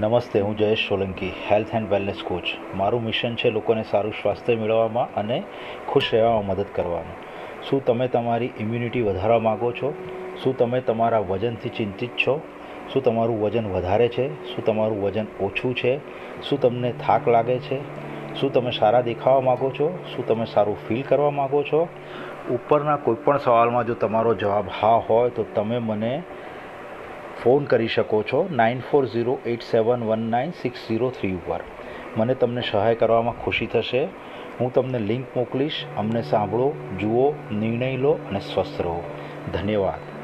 નમસ્તે, હું Jayesh Solanki, health and wellness coach. મારું મિશન છે લોકોને સારું સ્વાસ્થ્ય મેળવવામાં અને ખુશ રહેવામાં મદદ કરવાનું. શું તમે તમારી ઇમ્યુનિટી વધારવા માગો છો? શું તમે તમારા વજનથી ચિંતિત છો? શું તમારું વજન વધારે છે? શું તમારું વજન ઓછું છે? શું તમને થાક લાગે છે? શું તમે સારા દેખાવા માગો છો? શું તમે સારું ફીલ કરવા માગો છો? ઉપરના કોઈપણ સવાલમાં જો તમારો જવાબ હા હોય તો તમે મને ફોન કરી શકો છો nine four zero eight seven one nine six zero three ઉપર. મને તમને સહાય કરવામાં ખુશી થશે. હું તમને લિંક મોકલીશ. અમને સાંભળો, જુઓ, નિર્ણય લો અને સ્વસ્થ રહો. ધન્યવાદ.